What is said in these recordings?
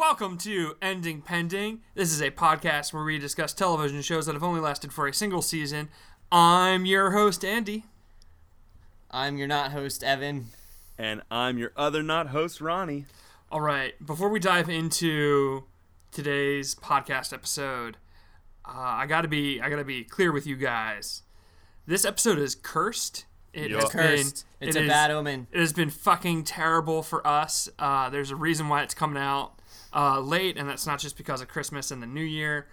Welcome to Ending Pending. This is a podcast where we discuss television shows that have only lasted for a single season. I'm your host, Andy. I'm your not host, Evan. And I'm your other not host, Ronnie. All right, before we dive into today's podcast episode, uh, I gotta be I gotta be clear with you guys. This episode is cursed. It Yup. has Cursed. been It's it a is- bad omen. It has been fucking terrible for us. Uh, there's a reason why it's coming out uh, late, and that's not just because of Christmas and the New Year.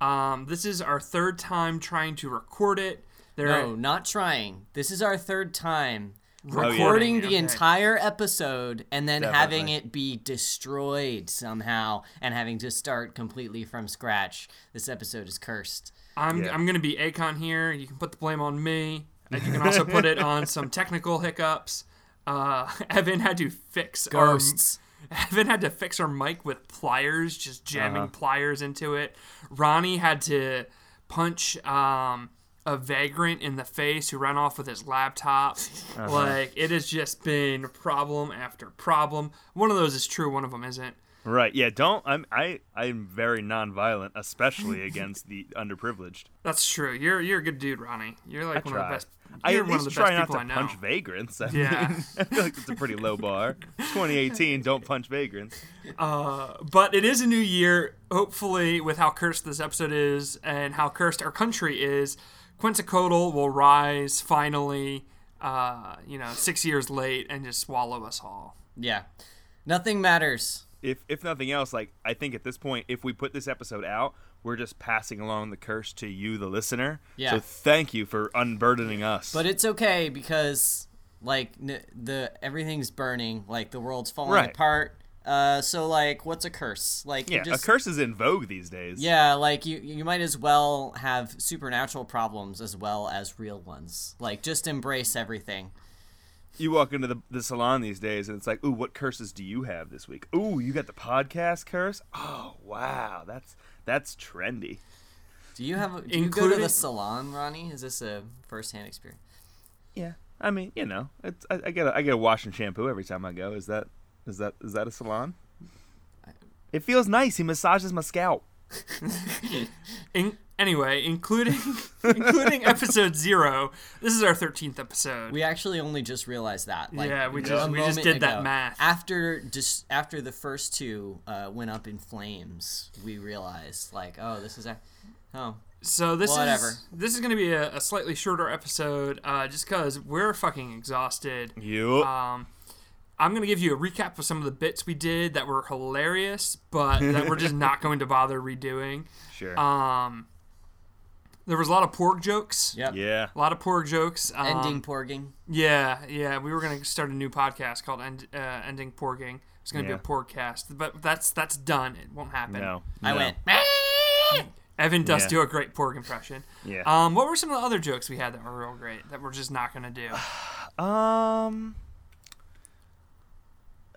Um, this is our third time trying to record it. There, No, not trying. This is our third time Recording, recording the okay. entire episode and then having it be destroyed somehow and having to start completely from scratch. This episode is cursed. I'm Yeah. I'm gonna be Akon here. You can put the blame on me. And you can also put it on some technical hiccups. Uh, Evan had to fix Ghosts. our Evan had to fix our mic with pliers, just jamming Uh-huh. pliers into it. Ronnie had to punch um, a vagrant in the face who ran off with his laptop. Uh-huh. Like it has just been problem after problem. One of those is true. One of them isn't. Right? Yeah. Don't. I'm. I. I'm very nonviolent, especially against the underprivileged. That's true. You're you're a good dude, Ronnie. You're like I one try. of the best. I You're at least try not to I punch vagrants. I Yeah. mean, I feel like it's a pretty low bar. 2018. Don't punch vagrants. but it is a new year. Hopefully, with how cursed this episode is and how cursed our country is, Quetzalcoatl will rise finally. Uh, you know, six years late and just swallow us all. Yeah. Nothing matters. If if nothing else, like I think at this point, if we put this episode out, we're just passing along the curse to you, the listener. Yeah. So thank you for unburdening us. But it's okay because like n- the everything's burning, like the world's falling Right. apart. Uh so like what's a curse? Like yeah, just a curse is in vogue these days. Yeah, like you you might as well have supernatural problems as well as real ones. Like just embrace everything. You walk into the, the salon these days and it's like, ooh, what curses do you have this week? Ooh, you got the podcast curse? Oh, wow. That's that's trendy. Do you have a, do you go to the salon, Ronnie? Is this a first-hand experience? Yeah. I mean, you know, it's, I, I get a, I get a wash and shampoo every time I go. Is that is that is that a salon? It feels nice. He massages my scalp. In, anyway, including including episode zero, this is our thirteenth episode. We actually only just realized that. Like, Yeah, we just- we just moment did that math. After just after the first two uh, went up in flames, we realized like, oh, this is a oh So this Whatever. is this is going to be a, a slightly shorter episode, uh, just because we're fucking exhausted. Yup. Um, I'm going to give you a recap of some of the bits we did that were hilarious, but that we're just not going to bother redoing. sure. Um, there was a lot of porg jokes. yep. yeah. A lot of porg jokes. Um, Ending porging. Yeah, yeah. We were going to start a new podcast called End, uh, Ending Porging. It's going to Yeah. be a porgcast, but that's that's done. It won't happen. No. I no. went. Evan does Yeah. do a great porg impression. Yeah. Um, what were some of the other jokes we had that were real great that we're just not going to do? Um,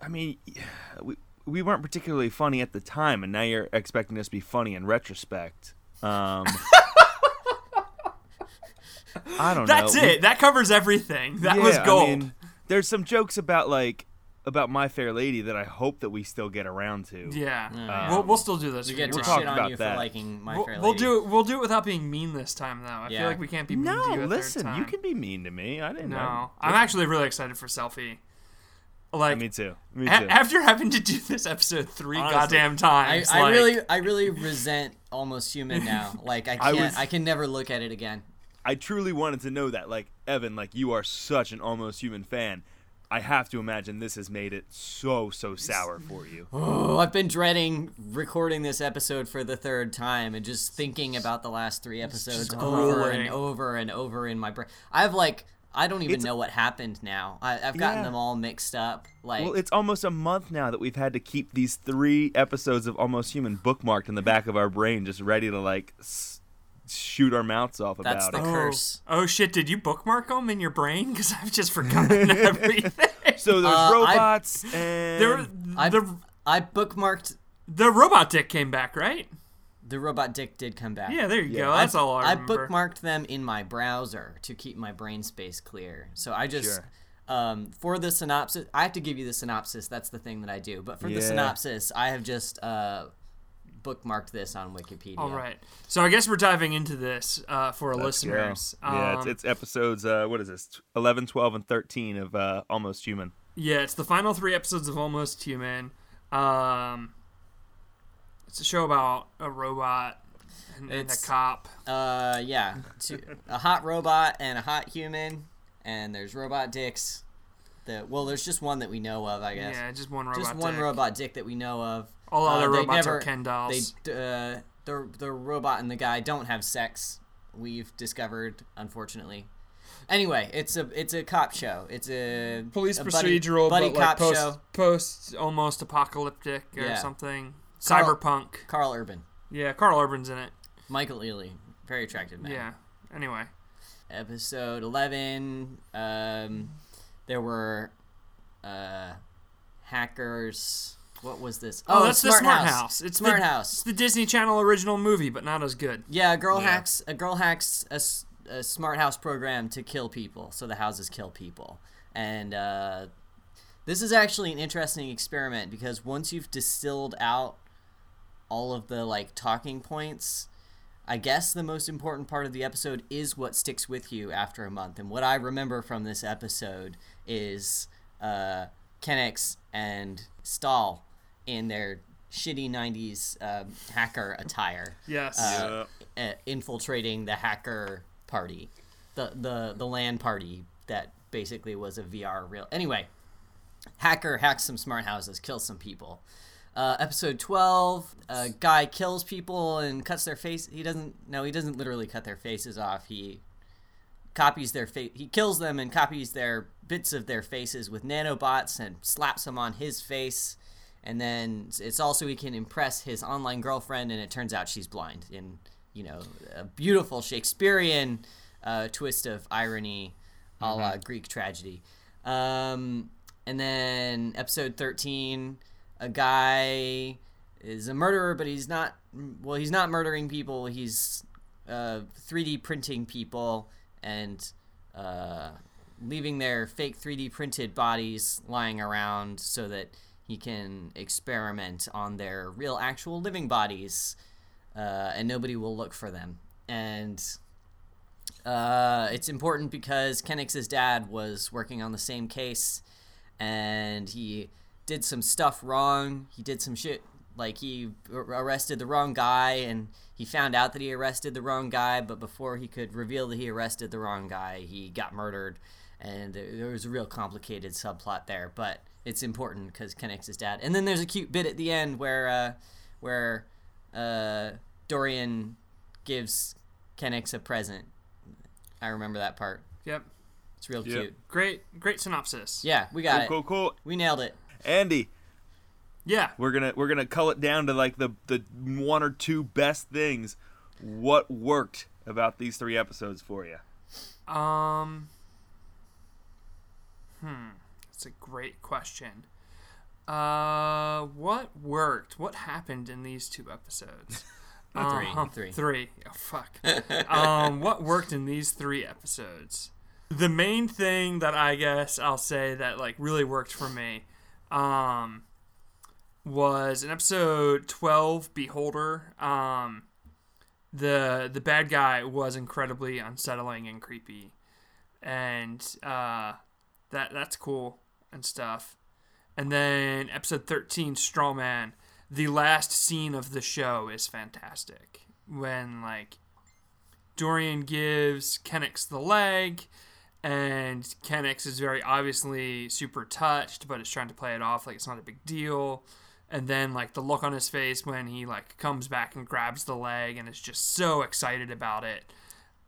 I mean, we we weren't particularly funny at the time, and now you're expecting us to be funny in retrospect. Um, I don't That's know. We- it. That covers everything. That yeah, was gold. I mean, there's some jokes about like about My Fair Lady that I hope that we still get around to. yeah, yeah. Um, we'll, we'll still do this. We get to we'll talk shit on about you that. for liking My We'll, Fair we'll do it. We'll do it without being mean this time, though. I Yeah. feel like we can't be mean to No, you a listen, third time. you can be mean to me. I didn't No, know. I'm actually really excited for selfie. Like Me too. Me a- too. after having to do this episode three Honestly. goddamn times, I like, really I really resent almost human now. Like I I can't was- I can never look at it again. I truly wanted to know that. Like, Evan, like you are such an almost human fan. I have to imagine this has made it so, so sour for you. Oh, I've been dreading recording this episode for the third time and just thinking about the last three episodes over grueling. and over and over in my brain. I've like I don't even It's- know what happened now. I, I've gotten Yeah. them all mixed up. Like Well, it's almost a month now that we've had to keep these three episodes of Almost Human bookmarked in the back of our brain, just ready to like s- shoot our mouths off That's about the it. oh, curse. oh shit! Did you bookmark them in your brain? Because I've just forgotten everything. So there's Uh, I- robots and There, I the I bookmarked the robot dick came back, right? the robot dick did come back. Yeah, there you Yeah. go. That's all I I remember. bookmarked them in my browser to keep my brain space clear. So I just Sure. Um, for the synopsis, I have to give you the synopsis. That's the thing that I do. But for the synopsis, I have just uh, bookmarked this on Wikipedia. All right. So I guess we're diving into this uh, for our Let's go. listeners. yeah, it's, Um, it's episodes. Uh, what is this? 11, 12, and thirteen of uh, Almost Human. Yeah, it's the final three episodes of Almost Human. Um, it's a show about a robot and, and a cop. Uh, yeah, two, a hot robot and a hot human, and there's robot dicks. The well, there's just one that we know of, I guess. Yeah, just one robot. just one dick. robot dick that we know of. All Uh, other they robots never- are Ken dolls. They uh, the the robot and the guy don't have sex. We've discovered, unfortunately. Anyway, it's a it's a cop show. It's a Police a procedural, buddy, like cop post, show. post almost apocalyptic or Yeah. something. Karl- Cyberpunk. Karl Urban, Yeah, Karl Urban's in it. Michael Ealy, very attractive man. Yeah. Anyway. episode 11 um there were uh hackers what was this Oh, that's the Smart House. It's smart the, house It's the Disney Channel original movie, but not as good. yeah a girl Yeah. hacks a girl hacks a, s- a smart house program to kill people so the houses kill people and uh this is actually an interesting experiment because once you've distilled out all of the like talking points I guess the most important part of the episode is what sticks with you after a month. And what I remember from this episode is uh, Kennex and Stahl in their shitty 90s um, hacker attire Yes. uh, uh, infiltrating the hacker party, the, the, the LAN party that basically was a VR real. Anyway, hacker hacks some smart houses, kills some people. Uh, episode 12 a guy kills people and cuts their face he doesn't no he doesn't literally cut their faces off he copies their face he kills them and copies their bits of their faces with nanobots and slaps them on his face and then it's also he can impress his online girlfriend and it turns out she's blind in you know a beautiful shakespearean uh, twist of irony a la greek tragedy. Um, and then episode 13 a guy is a murderer but he's not well he's not murdering people. He's uh, 3d printing people and uh, leaving their fake 3d printed bodies lying around so that he can experiment on their real actual living bodies uh, and nobody will look for them and uh, it's important because Kennex's dad was working on the same case, and he did some stuff wrong. He did some shit like he arrested the wrong guy, and he found out that he arrested the wrong guy. But before he could reveal that he arrested the wrong guy, he got murdered, and there was a real complicated subplot there. But it's important because Kennex's dad. And then there's a cute bit at the end where uh, where uh, Dorian gives Kennex a present. I remember that part. Yep. It's real Yep. cute. Great, great synopsis. Yeah, we got Cool, it. cool, cool. We nailed it. Andy, Yeah. we're gonna we're gonna cull it down to like the the one or two best things. What worked about these three episodes for you? Um. Hmm. That's a great question. Uh, what worked? What happened in these two episodes? Three, Um, three. Three. Oh, fuck. um, what worked in these three episodes? The main thing that I guess I'll say that like really worked for me, um, was in episode twelve, Beholder. Um, the the bad guy was incredibly unsettling and creepy, and uh, that that's cool and stuff. And then episode thirteen, Strawman. The last scene of the show is fantastic when like Dorian gives Kennex the leg, and Kennex is very obviously super touched, but is trying to play it off like it's not a big deal. And then like the look on his face when he like comes back and grabs the leg and is just so excited about it.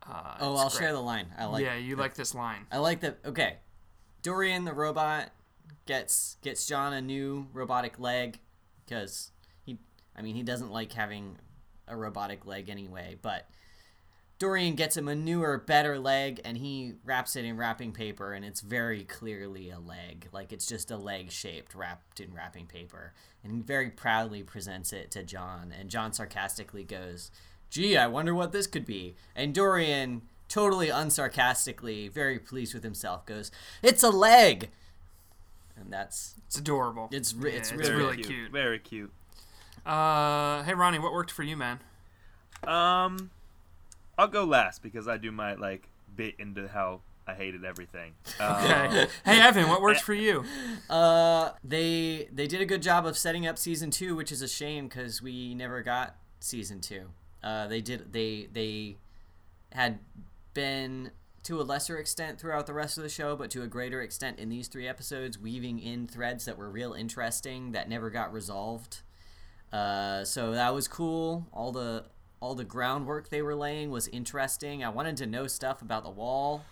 Uh, Oh, I'll great. share the line. I like. yeah, you like this line. I like that. Okay, Dorian the robot gets gets John a new robotic leg because he. I mean, he doesn't like having a robotic leg anyway, but. Dorian gets him a newer, better leg, and he wraps it in wrapping paper, and it's very clearly a leg. Like it's just a leg shaped, wrapped in wrapping paper. And he very proudly presents it to John, and John sarcastically goes, Gee, I wonder what this could be. And Dorian totally unsarcastically, very pleased with himself, goes, "It's a leg," and that's It's adorable. It's re- Yeah, it's it's really really cute. Very cute. Uh, hey Ronnie, what worked for you, man? Um, I'll go last because I do my like bit into how I hated everything. Um, Okay. hey Evan, what worked for you? Uh, they they did a good job of setting up season two, which is a shame because we never got season two. Uh, they did they they had been to a lesser extent throughout the rest of the show, but to a greater extent in these three episodes, weaving in threads that were real interesting that never got resolved. Uh, so that was cool. All the all the groundwork they were laying was interesting. I wanted to know stuff about the wall.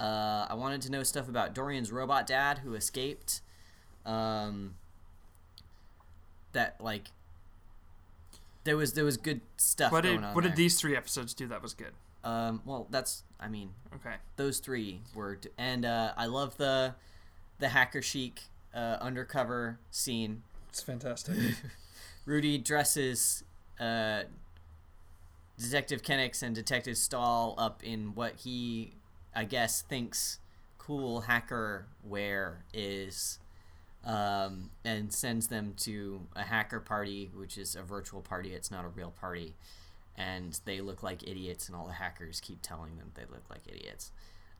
Uh, I wanted to know stuff about Dorian's robot dad who escaped. Um, that like there was there was good stuff What going did on what there. did these three episodes do that was good? Um, well, that's I mean Okay. those three were and uh, I love the the hacker chic uh, undercover scene. It's fantastic. Rudy dresses uh, Detective Kennex and Detective Stahl up in what he, I guess, thinks cool hacker wear is, um, and sends them to a hacker party, which is a virtual party. It's not a real party. And they look like idiots, and all the hackers keep telling them they look like idiots.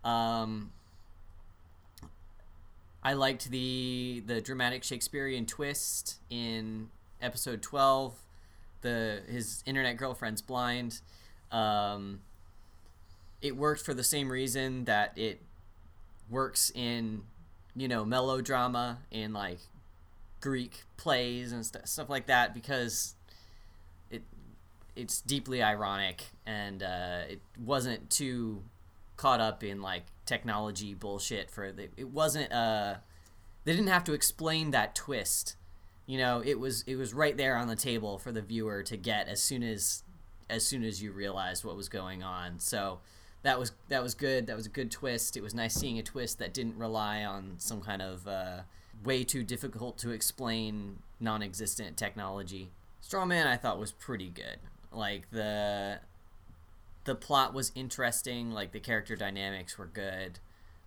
Um, I liked the the dramatic Shakespearean twist in episode twelve. The his internet girlfriend's blind. Um, it worked for the same reason that it works in you know melodrama in like Greek plays and st- stuff like that because it's deeply ironic and uh, it wasn't too caught up in like technology bullshit for the it wasn't uh they didn't have to explain that twist. You know it was it was right there on the table for the viewer to get as soon as as soon as you realized what was going on. So that was that was good. That was a good twist. It was nice seeing a twist that didn't rely on some kind of uh, way too difficult to explain non-existent technology. Strawman i thought was pretty good like the the plot was interesting like the character dynamics were good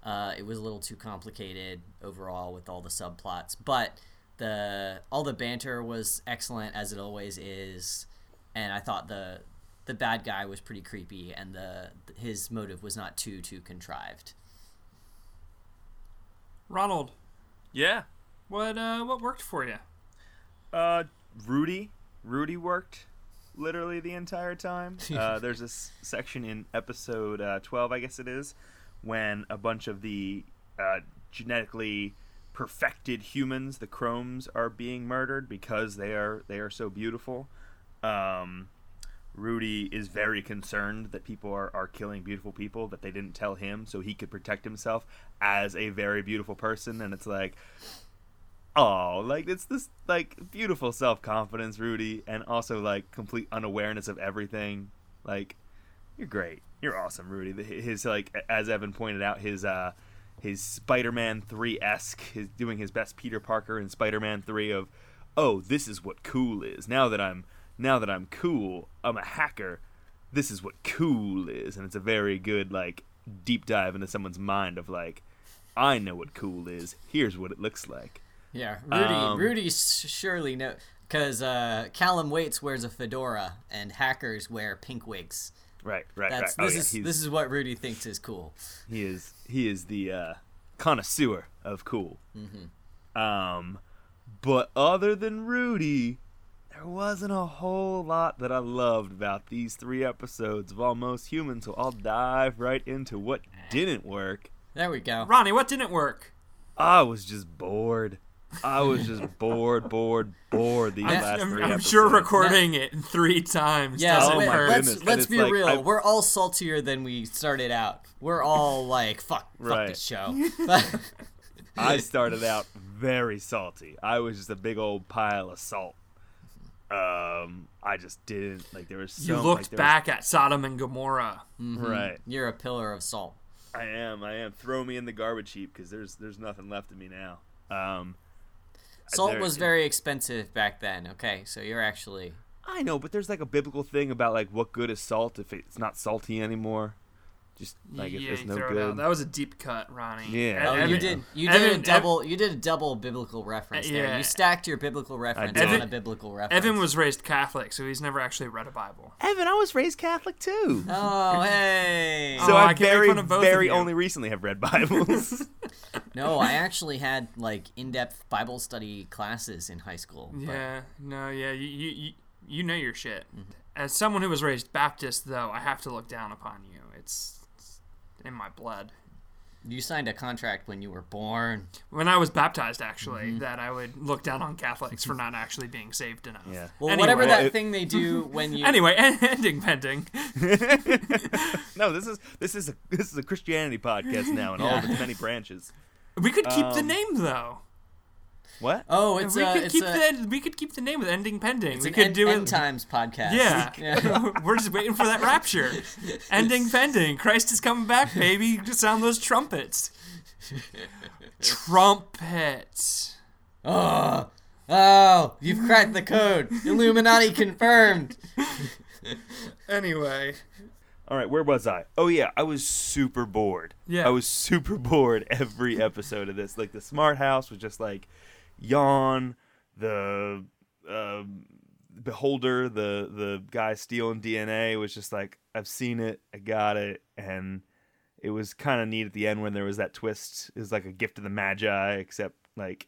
uh, it was a little too complicated overall with all the subplots but the all the banter was excellent as it always is and i thought the the bad guy was pretty creepy and the his motive was not too too contrived Ronald, yeah. what uh what worked for you? Uh, Rudy. Rudy worked literally the entire time. Uh, there's this section in episode uh, 12, I guess it is, when a bunch of the uh, genetically perfected humans, the chromes, are being murdered because they are they are so beautiful. Um, Rudy is very concerned that people are, are killing beautiful people that they didn't tell him so he could protect himself as a very beautiful person and it's like oh like it's this like beautiful self-confidence rudy and also like complete unawareness of everything. Like you're great. You're awesome rudy. His like as evan pointed out his uh his spider-man 3-esque his doing his best peter parker in spider-man 3 of oh this is what cool is. Now that i'm now that i'm cool i'm a hacker this is what cool is. And it's a very good like deep dive into someone's mind of like i know what cool is. Here's what it looks like yeah rudy Um, rudy surely know because uh, callum waits wears a fedora and hackers wear pink wigs Right, right, that's right. this oh, is he's, this is what rudy thinks is cool he is he is the uh, connoisseur of cool. Mm-hmm. Um, but other than Rudy, there wasn't a whole lot that I loved about these three episodes of Almost Human. So I'll dive right into what didn't work. there we go Ronnie, what didn't work? I was just bored. I was just bored, bored, bored. These I'm, last I'm- three I'm episodes. sure recording it three times Yeah, doesn't Oh wait, my let's goodness, let's be like, real. I- We're all saltier than we started out. We're all like, fuck, fuck this show. I started out very salty. I was just a big old pile of salt. Um, I just didn't like. There was so You like, looked there was- back at Sodom and Gomorrah. right? You're a pillar of salt. I am. I am. Throw me in the garbage heap because there's there's nothing left of me now. Um, Salt was very expensive back then. Okay, so you're actually I know, but there's like a biblical thing about like what good is salt if it's not salty anymore. Just like yeah, if it's no throw it good. That was a deep cut, Ronnie. Yeah. Oh, Evan- you did. You did Evan- a double. You did a double biblical reference there. Yeah. You stacked your biblical reference did. on Evan- a biblical reference. Evan was raised Catholic, so he's never actually read a Bible. Evan, I was raised Catholic too. Oh, hey. so Oh, I I can make very, fun of both of very you. only recently have read Bibles. No, I actually had like in-depth Bible study classes in high school. but- Yeah, no, yeah, you, you, you, you know your shit. Mm-hmm. As someone who was raised Baptist, though, I have to look down upon you. It's, it's in my blood. You signed a contract when you were born. When I was baptized, actually, Mm-hmm. that I would look down on Catholics for not actually being saved enough. yeah. Well, Anyway. whatever that It- thing they do when you. Anyway, ending pending. no, this is this is a this is a Christianity podcast now, and all of its many branches. We could keep the Um, name though. What? Oh, it's we a. could It's keep a. the we could keep the name with ending pending. It's we an could end, do end it. times podcast. Yeah. yeah. We're just waiting for that rapture. Ending pending. Christ is coming back, baby. Just sound those trumpets. Trumpets. Oh, oh, you've cracked the code. Illuminati confirmed. Anyway, All right, where was I? Oh yeah, I was super bored. Yeah. I was super bored every episode of this. Like the Smart House was just like yawn. The uh, Beholder, the the guy stealing DNA was just like I've seen it, I got it, and it was kind of neat at the end when there was that twist. It was like a gift of the Magi, except like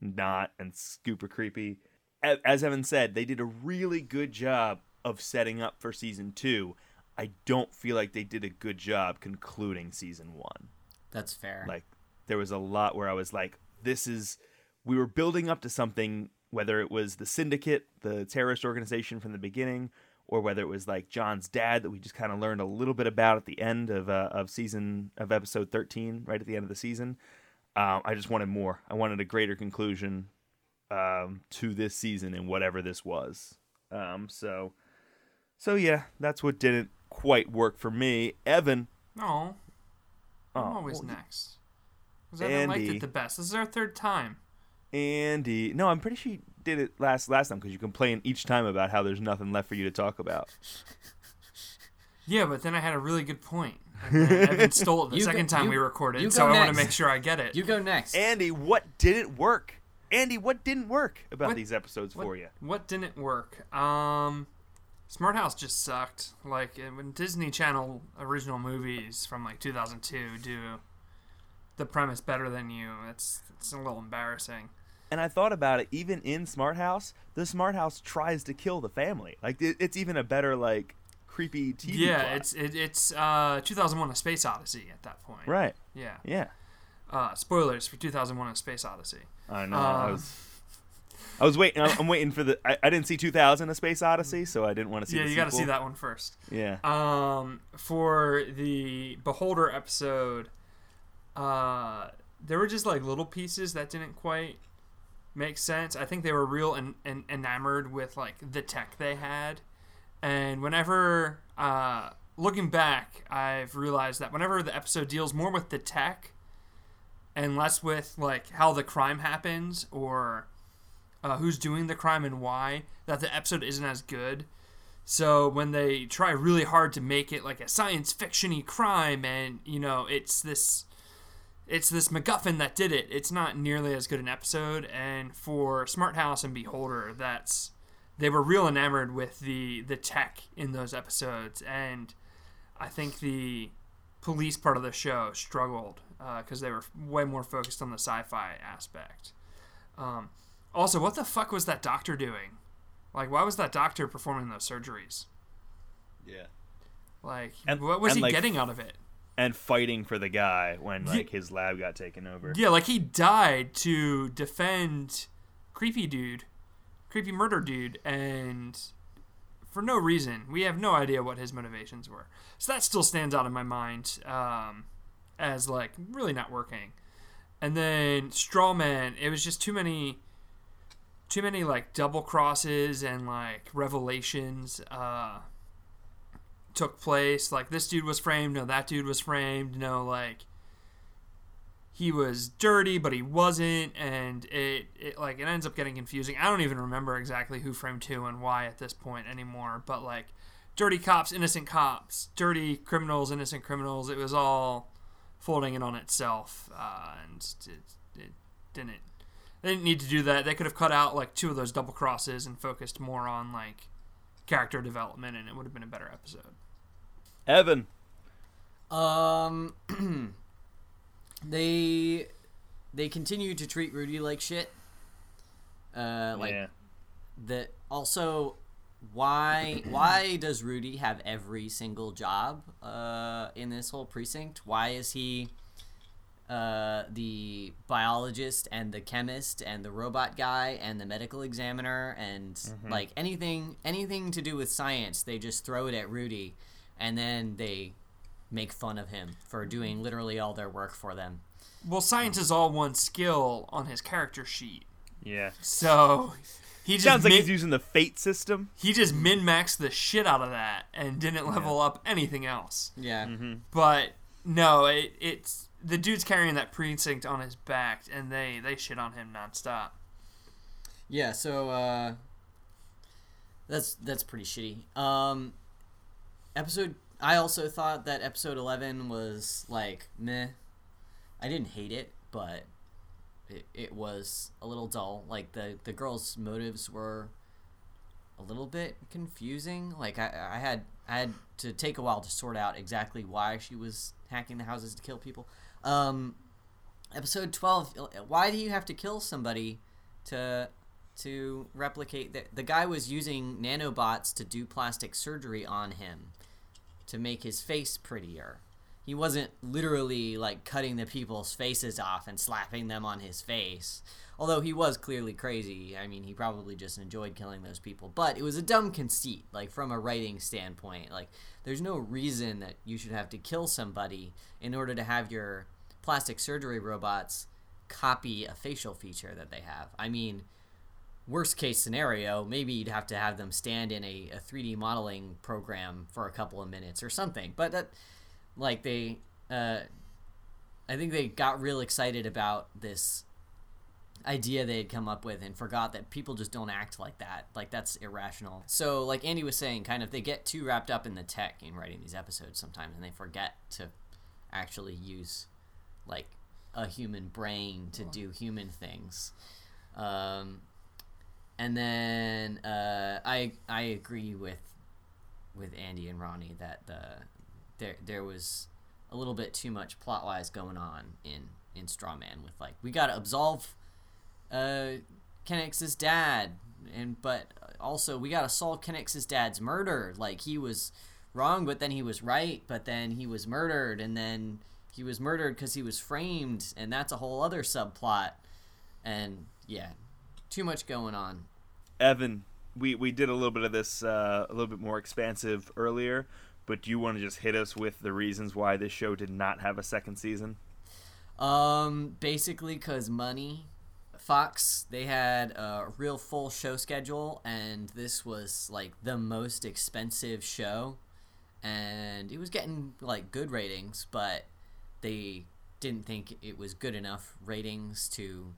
not and super creepy. As Evan said, they did a really good job of setting up for season two. I don't feel like they did a good job concluding season one. That's fair. Like there was a lot where I was like, this is we were building up to something, whether it was the syndicate, the terrorist organization from the beginning, or whether it was like John's dad that we just kind of learned a little bit about at the end of uh, of season of episode thirteen, right at the end of the season. Um, I just wanted more. I wanted a greater conclusion um, to this season and whatever this was. Um, so, so yeah, that's what didn't quite work for me. Evan, no. oh, I'm always well, next. Because I liked it the best. This is our third time. Andy. No, I'm pretty sure you did it last last time because you complain each time about how there's nothing left for you to talk about. Yeah, but then I had a really good point. And Evan stole it the You go- second time you- we recorded, so go I want to make sure I get it. you go next. Andy, what didn't work? Andy, what didn't work about What- these episodes what, for you? What didn't work? Um, Smart House just sucked. Like uh, when Disney Channel original movies from like 2002 do the premise better than you, it's it's a little embarrassing. And I thought about it. Even in Smart House, the Smart House tries to kill the family. Like it, it's even a better like creepy TV. yeah, plot. it's it, it's uh 2001: A Space Odyssey at that point. right. Yeah. Yeah, Uh, spoilers for 2001: A Space Odyssey. I know. I Um, was. I was waiting. I'm I'm waiting for the. I, I didn't see 2000: A Space Odyssey, so I didn't want to see. Yeah, you got to see that one first. Yeah. Um, for the Beholder episode, uh, there were just like little pieces that didn't quite make sense. I think they were real and en- enamored with like the tech they had, and whenever uh, looking back, I've realized that whenever the episode deals more with the tech and less with like how the crime happens or uh, who's doing the crime and why, that the episode isn't as good. So when they try really hard to make it like a science fictiony crime, and you know it's this, it's this MacGuffin that did it. It's not nearly as good an episode. And for Smart House and Beholder, that's they were real enamored with the the tech in those episodes, and I think the police part of the show struggled because they were way more focused on the sci-fi aspect. Um, also, what the fuck was that doctor doing? Like, why was that doctor performing those surgeries? Yeah. Like, And- what was he like, getting out of it? And fighting for the guy when like his lab got taken over. Yeah, like he died to defend creepy dude, creepy murder dude, and for no reason. We have no idea what his motivations were. So that still stands out in my mind um, as like really not working. And then Strawman, it was just too many, too many like double crosses and like revelations. Uh, took place like this dude was framed no that dude was framed no like he was dirty but he wasn't and it, it like it ends up getting confusing i don't even remember exactly who framed who and why at this point anymore but like dirty cops, innocent cops, dirty criminals, innocent criminals. It was all folding in on itself, uh, and it, it didn't. They didn't need to do that. They could have cut out like two of those double crosses and focused more on like character development, and it would have been a better episode. Evan. Um, they they continue to treat Rudy like shit. Uh, like yeah. that. Also, why why does Rudy have every single job uh, in this whole precinct? Why is he uh, the biologist and the chemist and the robot guy and the medical examiner and like anything anything to do with science? They just throw it at Rudy, and then they make fun of him for doing literally all their work for them. Well, science is all one skill on his character sheet, Yeah. so he just Sounds like min- he's using the fate system. he just min maxed the shit out of that and didn't level up anything else. Yeah. But no, it, it's the dude's carrying that precinct on his back, and they they shit on him nonstop. Yeah, so uh that's that's pretty shitty. Um episode I also thought that episode 11 was like meh. I didn't hate it, but it, it was a little dull. Like the the girl's motives were a little bit confusing. Like I I had I had to take a while to sort out exactly why she was hacking the houses to kill people. Um episode 12 why do you have to kill somebody to to replicate that the guy was using nanobots to do plastic surgery on him to make his face prettier. He wasn't literally like cutting the people's faces off and slapping them on his face. Although he was clearly crazy. I mean he probably just enjoyed killing those people. But it was a dumb conceit like from a writing standpoint. Like there's no reason that you should have to kill somebody in order to have your plastic surgery robots copy a facial feature that they have. I mean worst case scenario, maybe you'd have to have them stand in a, a 3D modeling program for a couple of minutes or something. But that, like, they, uh, I think they got real excited about this idea they had come up with and forgot that people just don't act like that. Like, that's irrational. So, like Andy was saying, kind of, they get too wrapped up in the tech in writing these episodes sometimes and they forget to actually use, like, a human brain to do human things. Um, and then uh, I I agree with with Andy and Ronnie that the there there was a little bit too much plot wise going on in in Strawman with like we gotta absolve uh Kennex's dad. And but also we gotta solve Kennex's dad's murder. Like he was wrong but then he was right but then he was murdered. And then he was murdered because he was framed. And that's a whole other subplot. And yeah too much going on Evan, we, we did a little bit of this uh, a little bit more expansive earlier, but do you want to just hit us with the reasons why this show did not have a second season? Um, basically, cause money. Fox they had a real full show schedule, and this was like the most expensive show, and it was getting like good ratings, but they didn't think it was good enough ratings to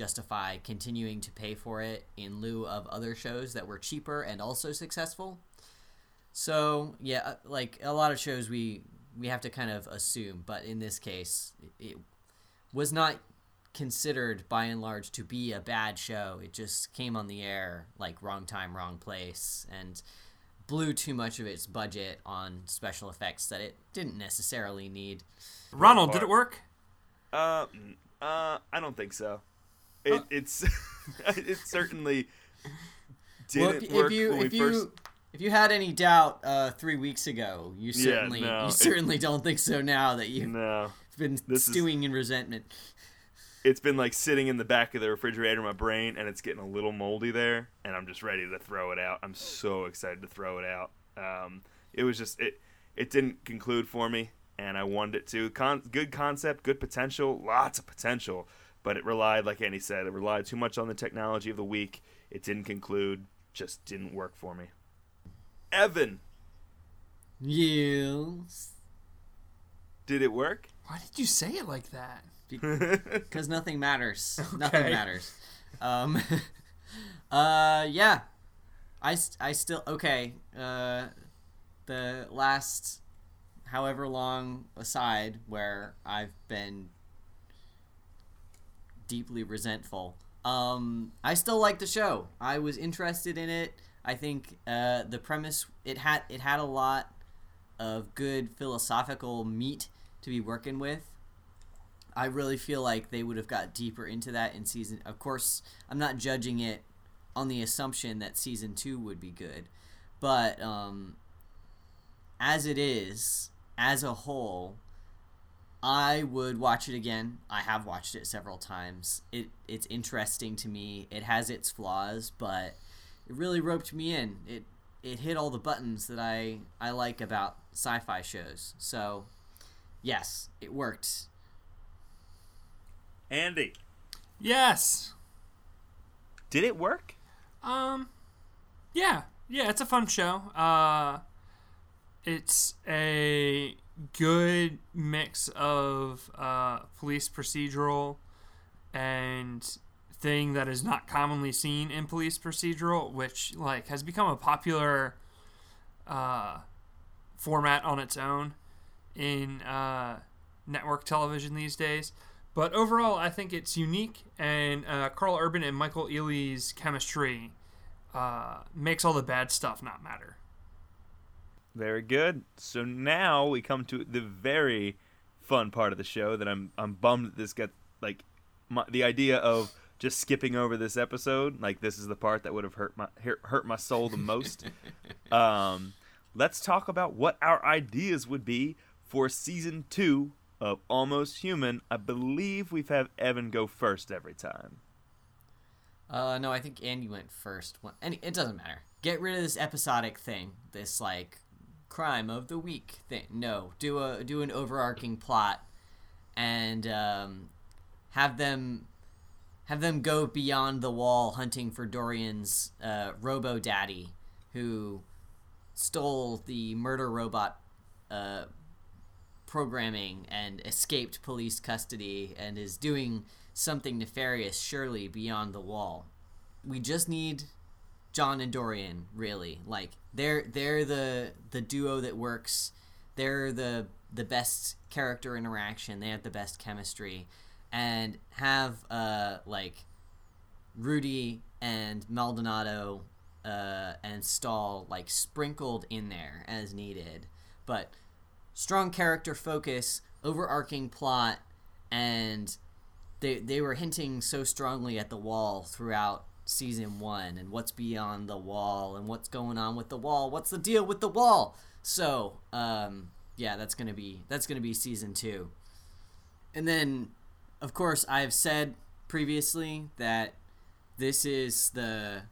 justify continuing to pay for it in lieu of other shows that were cheaper and also successful. So yeah, uh, like a lot of shows we we have to kind of assume, but in this case, it was not considered by and large to be a bad show. It just came on the air like wrong time, wrong place, and blew too much of its budget on special effects that it didn't necessarily need. Ronald, did it work? Uh, uh, I don't think so. It, it's it certainly didn't if, work if you when if we you first. if you had any doubt uh, three weeks ago, you Yeah, certainly no, you it- certainly don't think so now that you've No, been This is- stewing in resentment. it's been like sitting in the back of the refrigerator in my brain, and it's getting a little moldy there, and I'm just ready to throw it out. I'm so excited to throw it out. Um, it was just it it didn't conclude for me, and I wanted it to. Con- good concept, good potential, lots of potential, but it relied, like Andy said, it relied too much on the technology of the week. It didn't conclude, just didn't work for me. Evan, Yes. did it work? Why did you say it like that? because nothing matters. Nothing matters. Um, uh, yeah. I, I still okay. Uh, the last however long aside where I've been deeply resentful. Um, I still like the show. I was interested in it. I think uh, the premise it had it had a lot of good philosophical meat to be working with. I really feel like they would have got deeper into that in season. Of course, I'm not judging it on the assumption that season two would be good, but um, as it is, as a whole, I would watch it again. I have watched it several times. It it's interesting to me. It has its flaws, but it really roped me in. It it hit all the buttons that I I like about sci-fi shows. So, yes, it worked. Andy, Yes. did it work? Um, yeah, yeah, it's a fun show. Uh, it's a good mix of uh, police procedural and thing that is not commonly seen in police procedural, which like has become a popular uh, format on its own in uh, network television these days. But overall, I think it's unique, and uh, Karl Urban and Michael Ealy's chemistry uh, makes all the bad stuff not matter. Very good. So now we come to the very fun part of the show that I'm I'm bummed that this got like my, the idea of just skipping over this episode. Like this is the part that would have hurt my hurt, hurt my soul the most. um, let's talk about what our ideas would be for season two of Almost Human. I believe we've had Evan go first every time. Uh, no, I think Andy went first. Any, it doesn't matter. Get rid of this episodic thing. This like crime of the week thing. No, do a do an overarching plot, and um, have them have them go beyond the wall hunting for Dorian's uh, Robo Daddy, who stole the murder robot uh, programming and escaped police custody and is doing something nefarious surely beyond the wall. We just need John and Dorian, really. Like they're they're the the duo that works. They're the the best character interaction. They have the best chemistry and have uh like Rudy and Maldonado uh, and Stahl like sprinkled in there as needed, but strong character focus, overarching plot, and they they were hinting so strongly at the wall throughout season one and what's beyond the wall and what's going on with the wall. What's the deal with the wall? So um, yeah, that's gonna be that's gonna be season two, and then of course I've said previously that this is the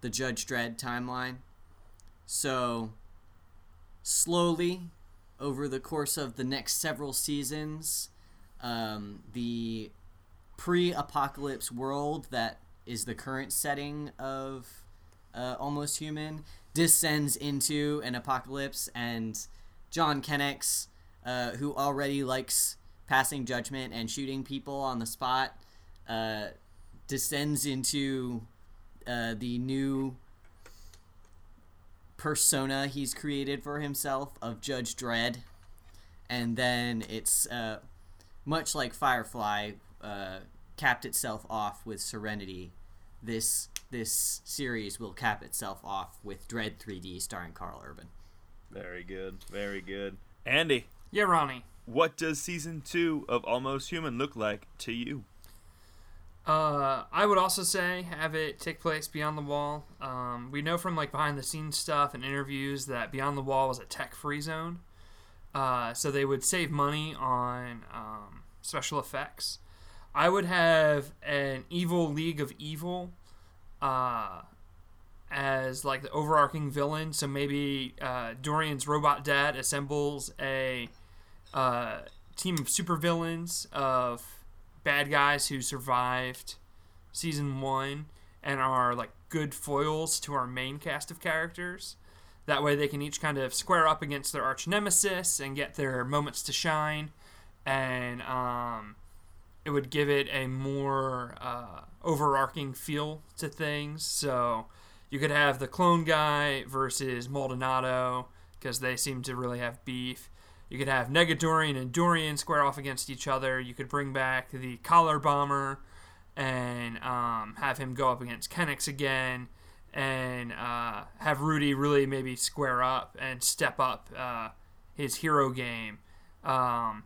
the Judge Dredd timeline. So slowly over the course of the next several seasons, um, the pre-apocalypse world that is the current setting of uh, Almost Human descends into an apocalypse, and John Kennex, uh, who already likes passing judgment and shooting people on the spot, uh, descends into uh, the new persona he's created for himself of Judge Dredd, and then it's uh, much like Firefly uh, capped itself off with Serenity. This this series will cap itself off with Dredd 3D starring Karl Urban. Very good. Very good. Andy, Yeah, Ronnie. what does season two of Almost Human look like to you? Uh, I would also say have it take place beyond the wall. Um, we know from like behind the scenes stuff and interviews that beyond the wall was a tech free zone, uh, so they would save money on um, special effects. I would have an evil League of Evil uh, as like the overarching villain. So maybe uh, Dorian's robot dad assembles a uh, team of supervillains of bad guys who survived season one and are like good foils to our main cast of characters. That way, they can each kind of square up against their arch nemesis and get their moments to shine, and um, it would give it a more uh, overarching feel to things. So You could have the clone guy versus Maldonado because they seem to really have beef. You could have Negadorian and Dorian square off against each other. You could bring back the collar bomber and um, have him go up against Kennex again, and uh, have Rudy really maybe square up and step up uh, his hero game. Um,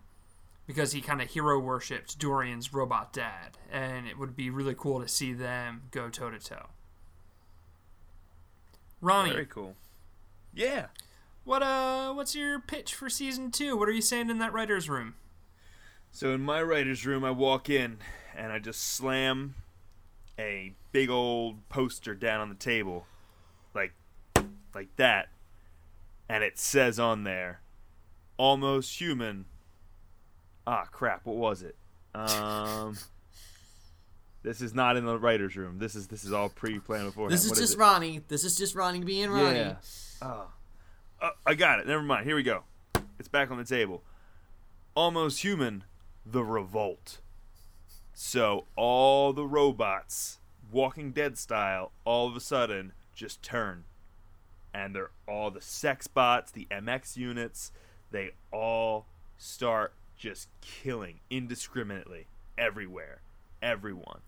because he kind of hero worshipped Dorian's robot dad, and it would be really cool to see them go toe to toe. Ronnie, Very cool. Yeah. what uh, what's your pitch for season two? What are you saying in that writers' room? So in my writer's room, I walk in and I just slam a big old poster down on the table, like like that, and it says on there, "Almost human." Ah, crap! What was it? Um, this is not in the writer's room. This is this is all pre-planned beforehand. This is What just it? Ronnie. This is just Ronnie being Ronnie. Yeah. Oh. oh, I got it. Never mind. Here we go. It's back on the table. Almost human, the revolt. So all the robots, Walking Dead style, all of a sudden just turn, and they're all the sex bots, the MX units. They all start just killing indiscriminately everywhere, everyone.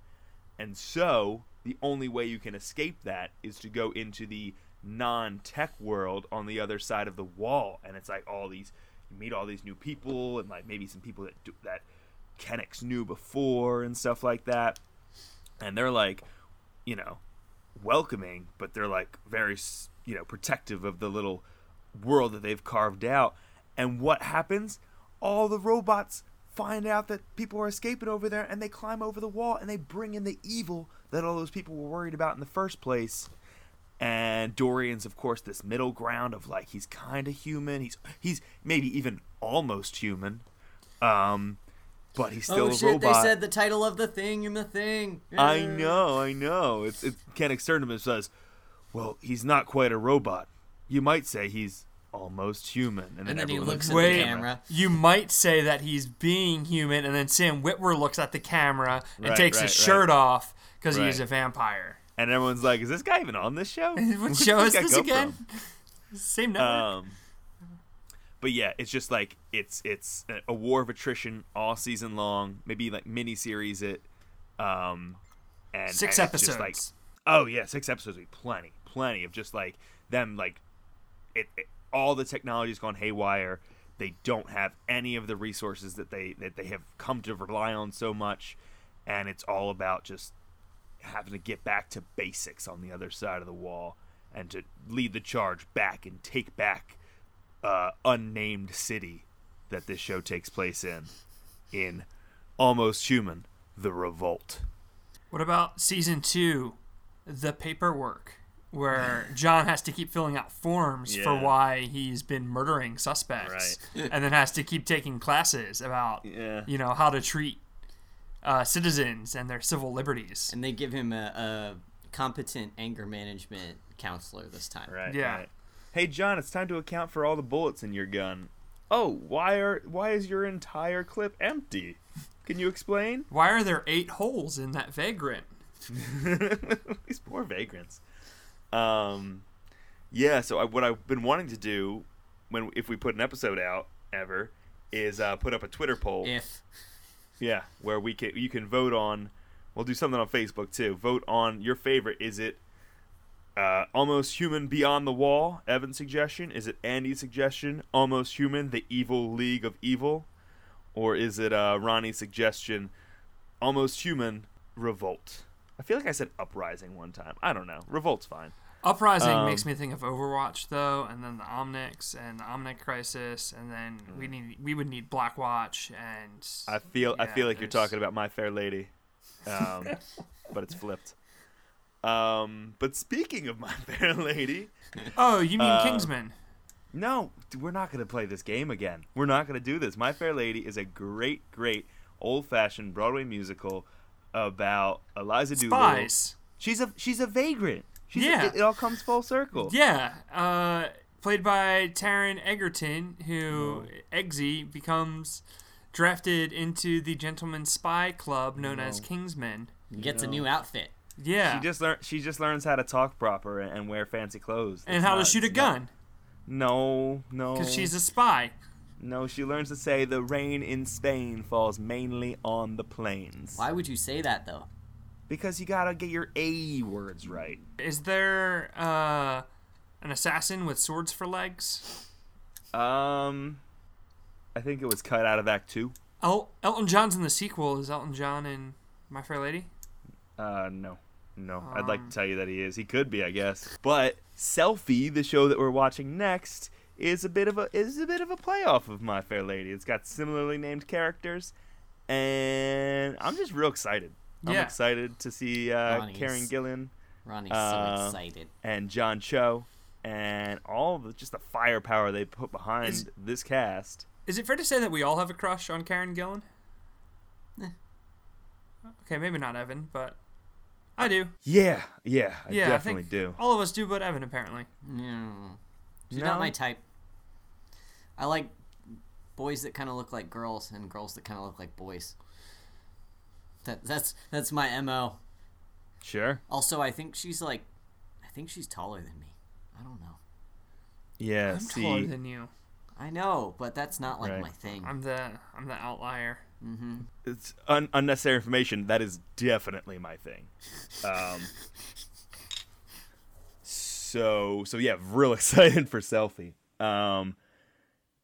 And so, the only way you can escape that is to go into the non tech world on the other side of the wall. And it's like all these, you meet all these new people, and like maybe some people that, do, that Kennex knew before and stuff like that. And they're like, you know, welcoming, but they're like very, you know, protective of the little world that they've carved out. And what happens? All the robots find out that people are escaping over there and they climb over the wall and they bring in the evil that all those people were worried about in the first place. And Dorian's of course this middle ground of like he's kind of human. He's he's maybe even almost human. Um but he's still oh a shit! robot. They said the title of the thing in the thing. I know, I know. It's it Ken Exterminus says, "Well, he's not quite a robot. You might say he's almost human." And then he everyone looks at at Wait. the camera. You might say that he's being human, and then Sam Witwer looks at the camera and Right, takes right, his right. shirt off because Right. he's a vampire. and everyone's like, "Is this guy even on this show? What show is this again? from?" Same network. Um, but yeah, it's just like it's it's a- a war of attrition all season long. Maybe like mini series it. Um, and Six and episodes. just like Oh yeah, six episodes would be plenty, plenty of just like them like it, it all the technology's gone haywire. They don't have any of the resources that they that they have come to rely on so much, and it's all about just having to get back to basics on the other side of the wall and to lead the charge back and take back uh, unnamed city that this show takes place in in almost human the revolt. What about season two, the paperwork, where John has to keep filling out forms for why he's been murdering suspects, and then has to keep taking classes about Yeah. you know how to treat uh, citizens and their civil liberties. And they give him a, a competent anger management counselor this time. Right. Yeah. Right. Hey, John, it's time to account for all the bullets in your gun. Oh, why are why is your entire clip empty? Can you explain? Why are there eight holes in that vagrant? These poor vagrants. Um, yeah. So I, what I've been wanting to do when if we put an episode out ever is uh, put up a Twitter poll. If Yeah, where we can you can vote on. We'll do something on Facebook too. Vote on your favorite. Is it uh, almost human beyond the wall? Evan's suggestion. Is it Andy's suggestion? Almost human, the evil league of evil, or is it uh, Ronnie's suggestion? Almost human, revolt. I feel like I said uprising one time. I don't know. Revolt's fine. Uprising Um, makes me think of Overwatch though, and then the Omnics and the Omnic Crisis, and then we need we would need Blackwatch and I feel I feel like you're talking about My Fair Lady, um, but it's flipped. Um, but speaking of My Fair Lady, Oh, you mean Uh, Kingsman? No, we're not going to play this game again. We're not going to do this. My Fair Lady is a great, great old-fashioned Broadway musical about Eliza Doolittle. Spies. She's a she's a vagrant. She's Yeah. it, it all comes full circle. Yeah, uh, played by Taron Egerton, who Eggsy becomes drafted into the Gentleman Spy Club known as Kingsmen. he gets a new outfit. Yeah. She just learn. She just learns how to talk proper and, and wear fancy clothes. and It's how to shoot a it's not- gun No, no. because she's a spy. No, she learns to say the rain in Spain falls mainly on the plains. Why would you say that though? Because you gotta get your A words right. Is there uh, an assassin with swords for legs? Um, I think it was cut out of Act Two. El- Elton John's in the sequel. Is Elton John in My Fair Lady? Uh, no, no. I'd like Um. to tell you that he is. He could be, I guess. But Selfie, the show that we're watching next, is a bit of a is a bit of a playoff of My Fair Lady. It's got similarly named characters, and I'm just real excited. I'm excited to see uh, Karen Gillan Ronnie's Uh, so excited. and John Cho, and all the just the firepower they put behind Is- this cast. Is it fair to say that we all have a crush on Karen Gillan? Eh. Okay, maybe not Evan, but I do. Yeah, yeah, I yeah, definitely I think do. All of us do, but Evan apparently. Yeah. She's No? not my type. I like boys that kind of look like girls and girls that kind of look like boys. That that's that's my mo. Sure. Also, I think she's like, I think she's taller than me. I don't know. Yeah. I'm see, taller than you. I know, but that's not like Right. my thing. I'm the I'm the outlier. Mm-hmm. it's un- unnecessary information. That is definitely my thing. Um, so so yeah, real excited for selfie. Um,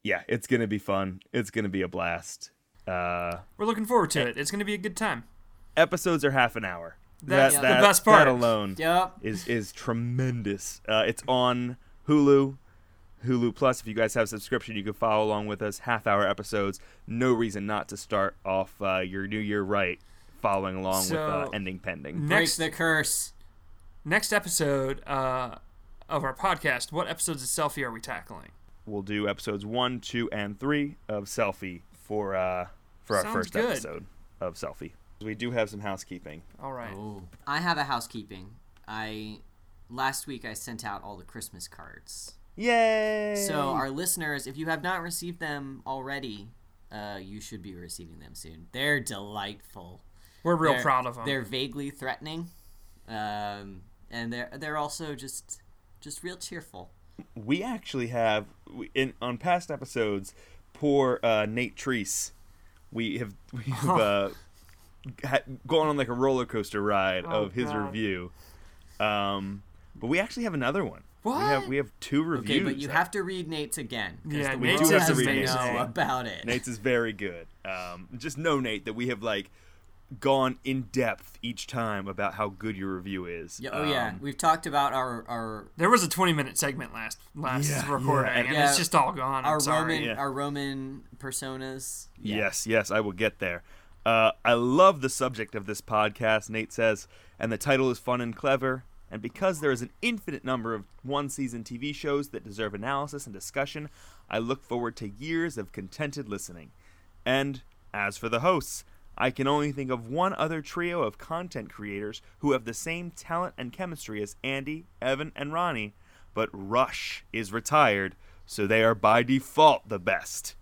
yeah, it's gonna be fun. It's gonna be a blast. Uh, We're looking forward to it. It's going to be a good time. episodes are half an hour. That's the best part. That alone Yep. is is tremendous. Uh, it's on Hulu, Hulu Plus. If you guys have a subscription, you can follow along with us. Half hour episodes. No reason not to start off uh, your new year right, following along with uh, ending pending. Next Break the curse. next episode uh, of our podcast, what episodes of Selfie are we tackling? We'll do episodes one, two, and three of Selfie for uh, for our Sounds first good. episode of Selfie. We do have some housekeeping. All right. Oh. I have a housekeeping. I last week I sent out all the Christmas cards. Yay! So our listeners, if you have not received them already, uh, you should be receiving them soon. They're delightful. We're real They're- proud of them. They're vaguely threatening, um, and they're they're also just just real cheerful. We actually have in on past episodes poor uh, Nate Treese we have we have uh, ha- gone on like a roller coaster ride Oh, of his God. review um but we actually have another one we What? have we have two reviews Okay, but you have to read Nate's again. Yeah, the Nate's world is has to amazing. know about it. Nate's is very good um just know Nate that we have like gone in depth each time about how good your review is Yeah, oh yeah, Um, we've talked about our our there was a 20 minute segment last last Yeah, recording, yeah, and yeah. it's just all gone. I'm our sorry. Roman Yeah. our Roman personas. Yeah. Yes, yes, I will get there. Uh, I love the subject of this podcast, Nate says, and the title is fun and clever. And because there is an infinite number of one season TV shows that deserve analysis and discussion, I look forward to years of contented listening. And as for the hosts, I can only think of one other trio of content creators who have the same talent and chemistry as Andy, Evan, and Ronnie, but Rush is retired, so they are by default the best.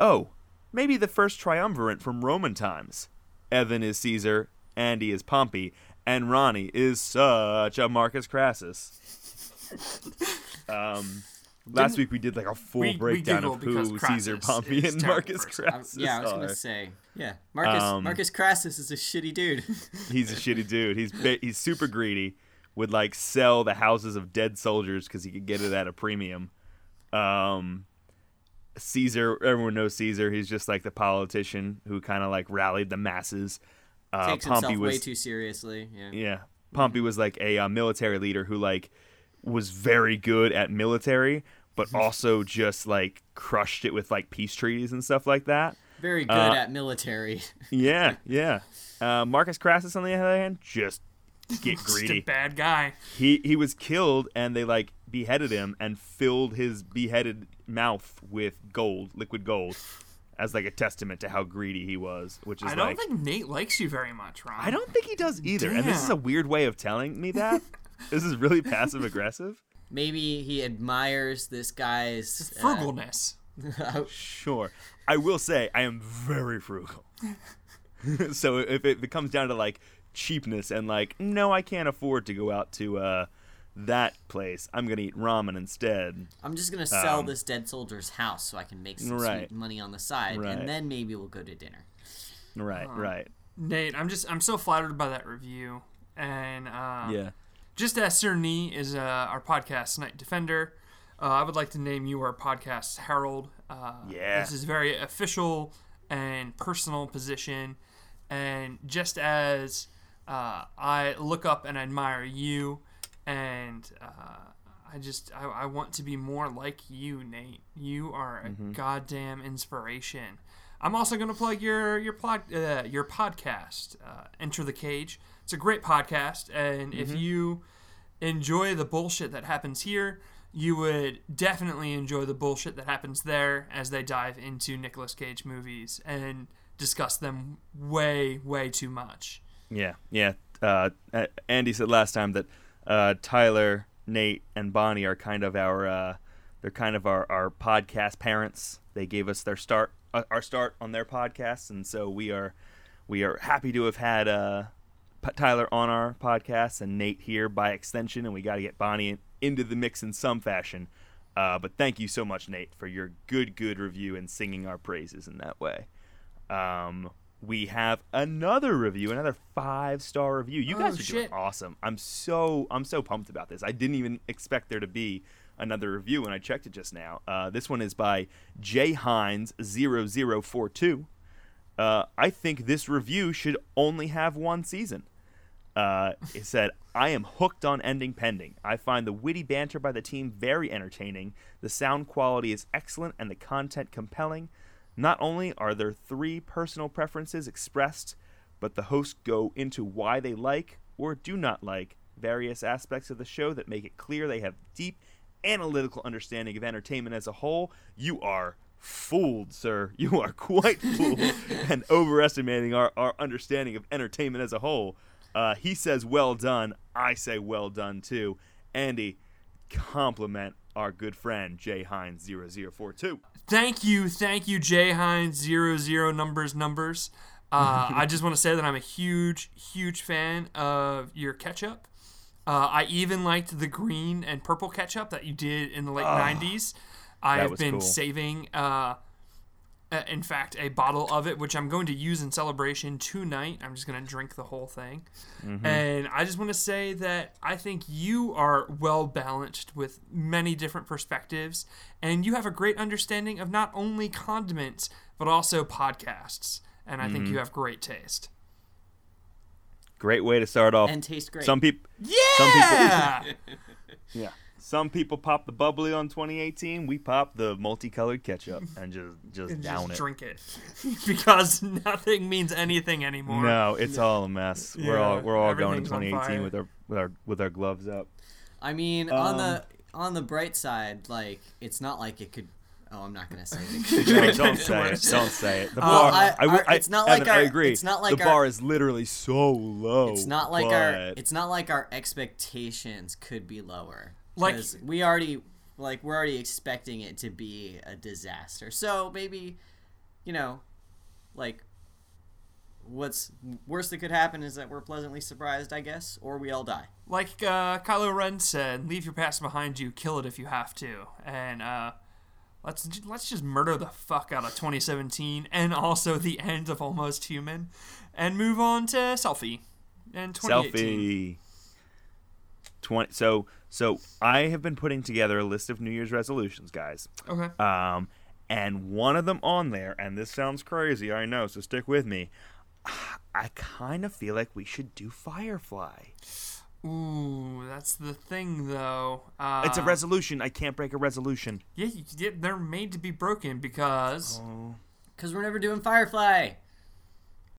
Oh, maybe the first triumvirate from Roman times. Evan is Caesar, Andy is Pompey, and Ronnie is such a Marcus Crassus. Um, last Didn't- week we did like a full we- we breakdown giggled of who Caesar, Pompey, and Marcus person. I- Crassus yeah, I was are. gonna say. Yeah, Marcus Um, Marcus Crassus is a shitty dude. He's a shitty dude. He's he's super greedy. Would like sell the houses of dead soldiers because he could get it at a premium. Um, Caesar, everyone knows Caesar. He's just like the politician who kind of like rallied the masses. Uh, Takes Pompey himself was way too seriously. Yeah. yeah. Pompey was like a uh, military leader who like was very good at military, but also just like crushed it with like peace treaties and stuff like that. Very good Uh, at military. Yeah, yeah. Uh, Marcus Crassus, on the other hand, just get greedy. Just a bad guy. He he was killed, and they like beheaded him and filled his beheaded mouth with gold, liquid gold, as like a testament to how greedy he was. Which is I don't like think Nate likes you very much, Ron. I don't think he does either. And this is a weird way of telling me that. this is really passive aggressive. Maybe he admires this guy's uh, frugalness. Sure. I will say I am very frugal. so if it, comes down to like cheapness and like, no, I can't afford to go out to uh, that place. I'm gonna eat ramen instead. I'm just gonna sell Um, this dead soldier's house so I can make some Right. sweet money on the side, Right. and then maybe we'll go to dinner. Right, right. Nate, I'm just I'm so flattered by that review, and uh, Yeah. Just as Sir Nee is uh, our podcast Knight Defender, uh, I would like to name you our podcast Herald. Uh, Yeah. This is a very official and personal position, and just as uh, I look up and admire you, and uh, I just I, I want to be more like you, Nate. You are a goddamn inspiration. I'm also going to plug your your pod uh, your podcast, uh, Enter the Cage. It's a great podcast, and if you enjoy the bullshit that happens here, you would definitely enjoy the bullshit that happens there as they dive into Nicolas Cage movies and discuss them way way too much. Yeah, yeah. Uh, Andy said last time that uh, Tyler, Nate, and Bonnie are kind of our uh, they're kind of our, our podcast parents. They gave us their start uh, our start on their podcast, and so we are we are happy to have had uh, Tyler on our podcast and Nate here by extension, and we got to get Bonnie in, into the mix in some fashion. Uh, but thank you so much, Nate, for your good, good review and singing our praises in that way. Um, we have another review, another five star review. You Oh, guys are doing awesome. I'm so I'm so pumped about this. I didn't even expect there to be another review when I checked it just now. Uh, this one is by J Hines 0042. Uh, I think this review should only have one season. Uh, it said, I am hooked on Ending Pending. I find the witty banter by the team very entertaining. The sound quality is excellent and the content compelling. Not only are there three personal preferences expressed, but the hosts go into why they like or do not like various aspects of the show that make it clear they have deep analytical understanding of entertainment as a whole. You are fooled, sir. You are quite fooled and overestimating our, our understanding of entertainment as a whole. Uh, he says, well done. I say, well done, too. Andy, compliment our good friend, J Hines 0042. Thank you, thank you, J Hines zero zero numbers numbers. Uh, I just want to say that I'm a huge, huge fan of your ketchup. Uh, I even liked the green and purple ketchup that you did in the late '90s. I have been cool. saving, uh, uh, in fact, a bottle of it, which I'm going to use in celebration tonight. I'm just going to drink the whole thing. And I just want to say that I think you are well balanced with many different perspectives, and you have a great understanding of not only condiments, but also podcasts. And I think you have great taste. Great way to start off. And taste great. Some people, Yeah! Some people. yeah. Some people pop the bubbly on 2018. We pop the multicolored ketchup and just just And down just it. drink it. because nothing means anything anymore. No, it's all a mess. We're all we're all going to 2018 with our with our with our gloves up. I mean, on Um, the on the bright side, like it's not like it could. Oh, I'm not gonna say it. No, don't say it. Don't say it. The Uh, bar. I- I, would- our- it's not Evan, like I our- agree. it's not like the our- bar is literally so low. It's not like our it's not like our expectations could be lower. Like- we already like we're already expecting it to be a disaster. So maybe, you know, like what's worst that could happen is that we're pleasantly surprised, I guess, or we all die. Like uh, Kylo Ren said, leave your past behind you, kill it if you have to. And uh, let's let's just murder the fuck out of 2017 and also the end of Almost Human and move on to Selfie and 2018. selfie. 20 so so I have been putting together a list of New Year's resolutions, guys. Okay. Um and one of them on there and this sounds crazy, I know, so stick with me. I kind of feel like we should do Firefly. Ooh, that's the thing though. Uh, It's a resolution. I can't break a resolution. yeah, you- yeah, they're made to be broken because Oh. Cause we're never doing Firefly.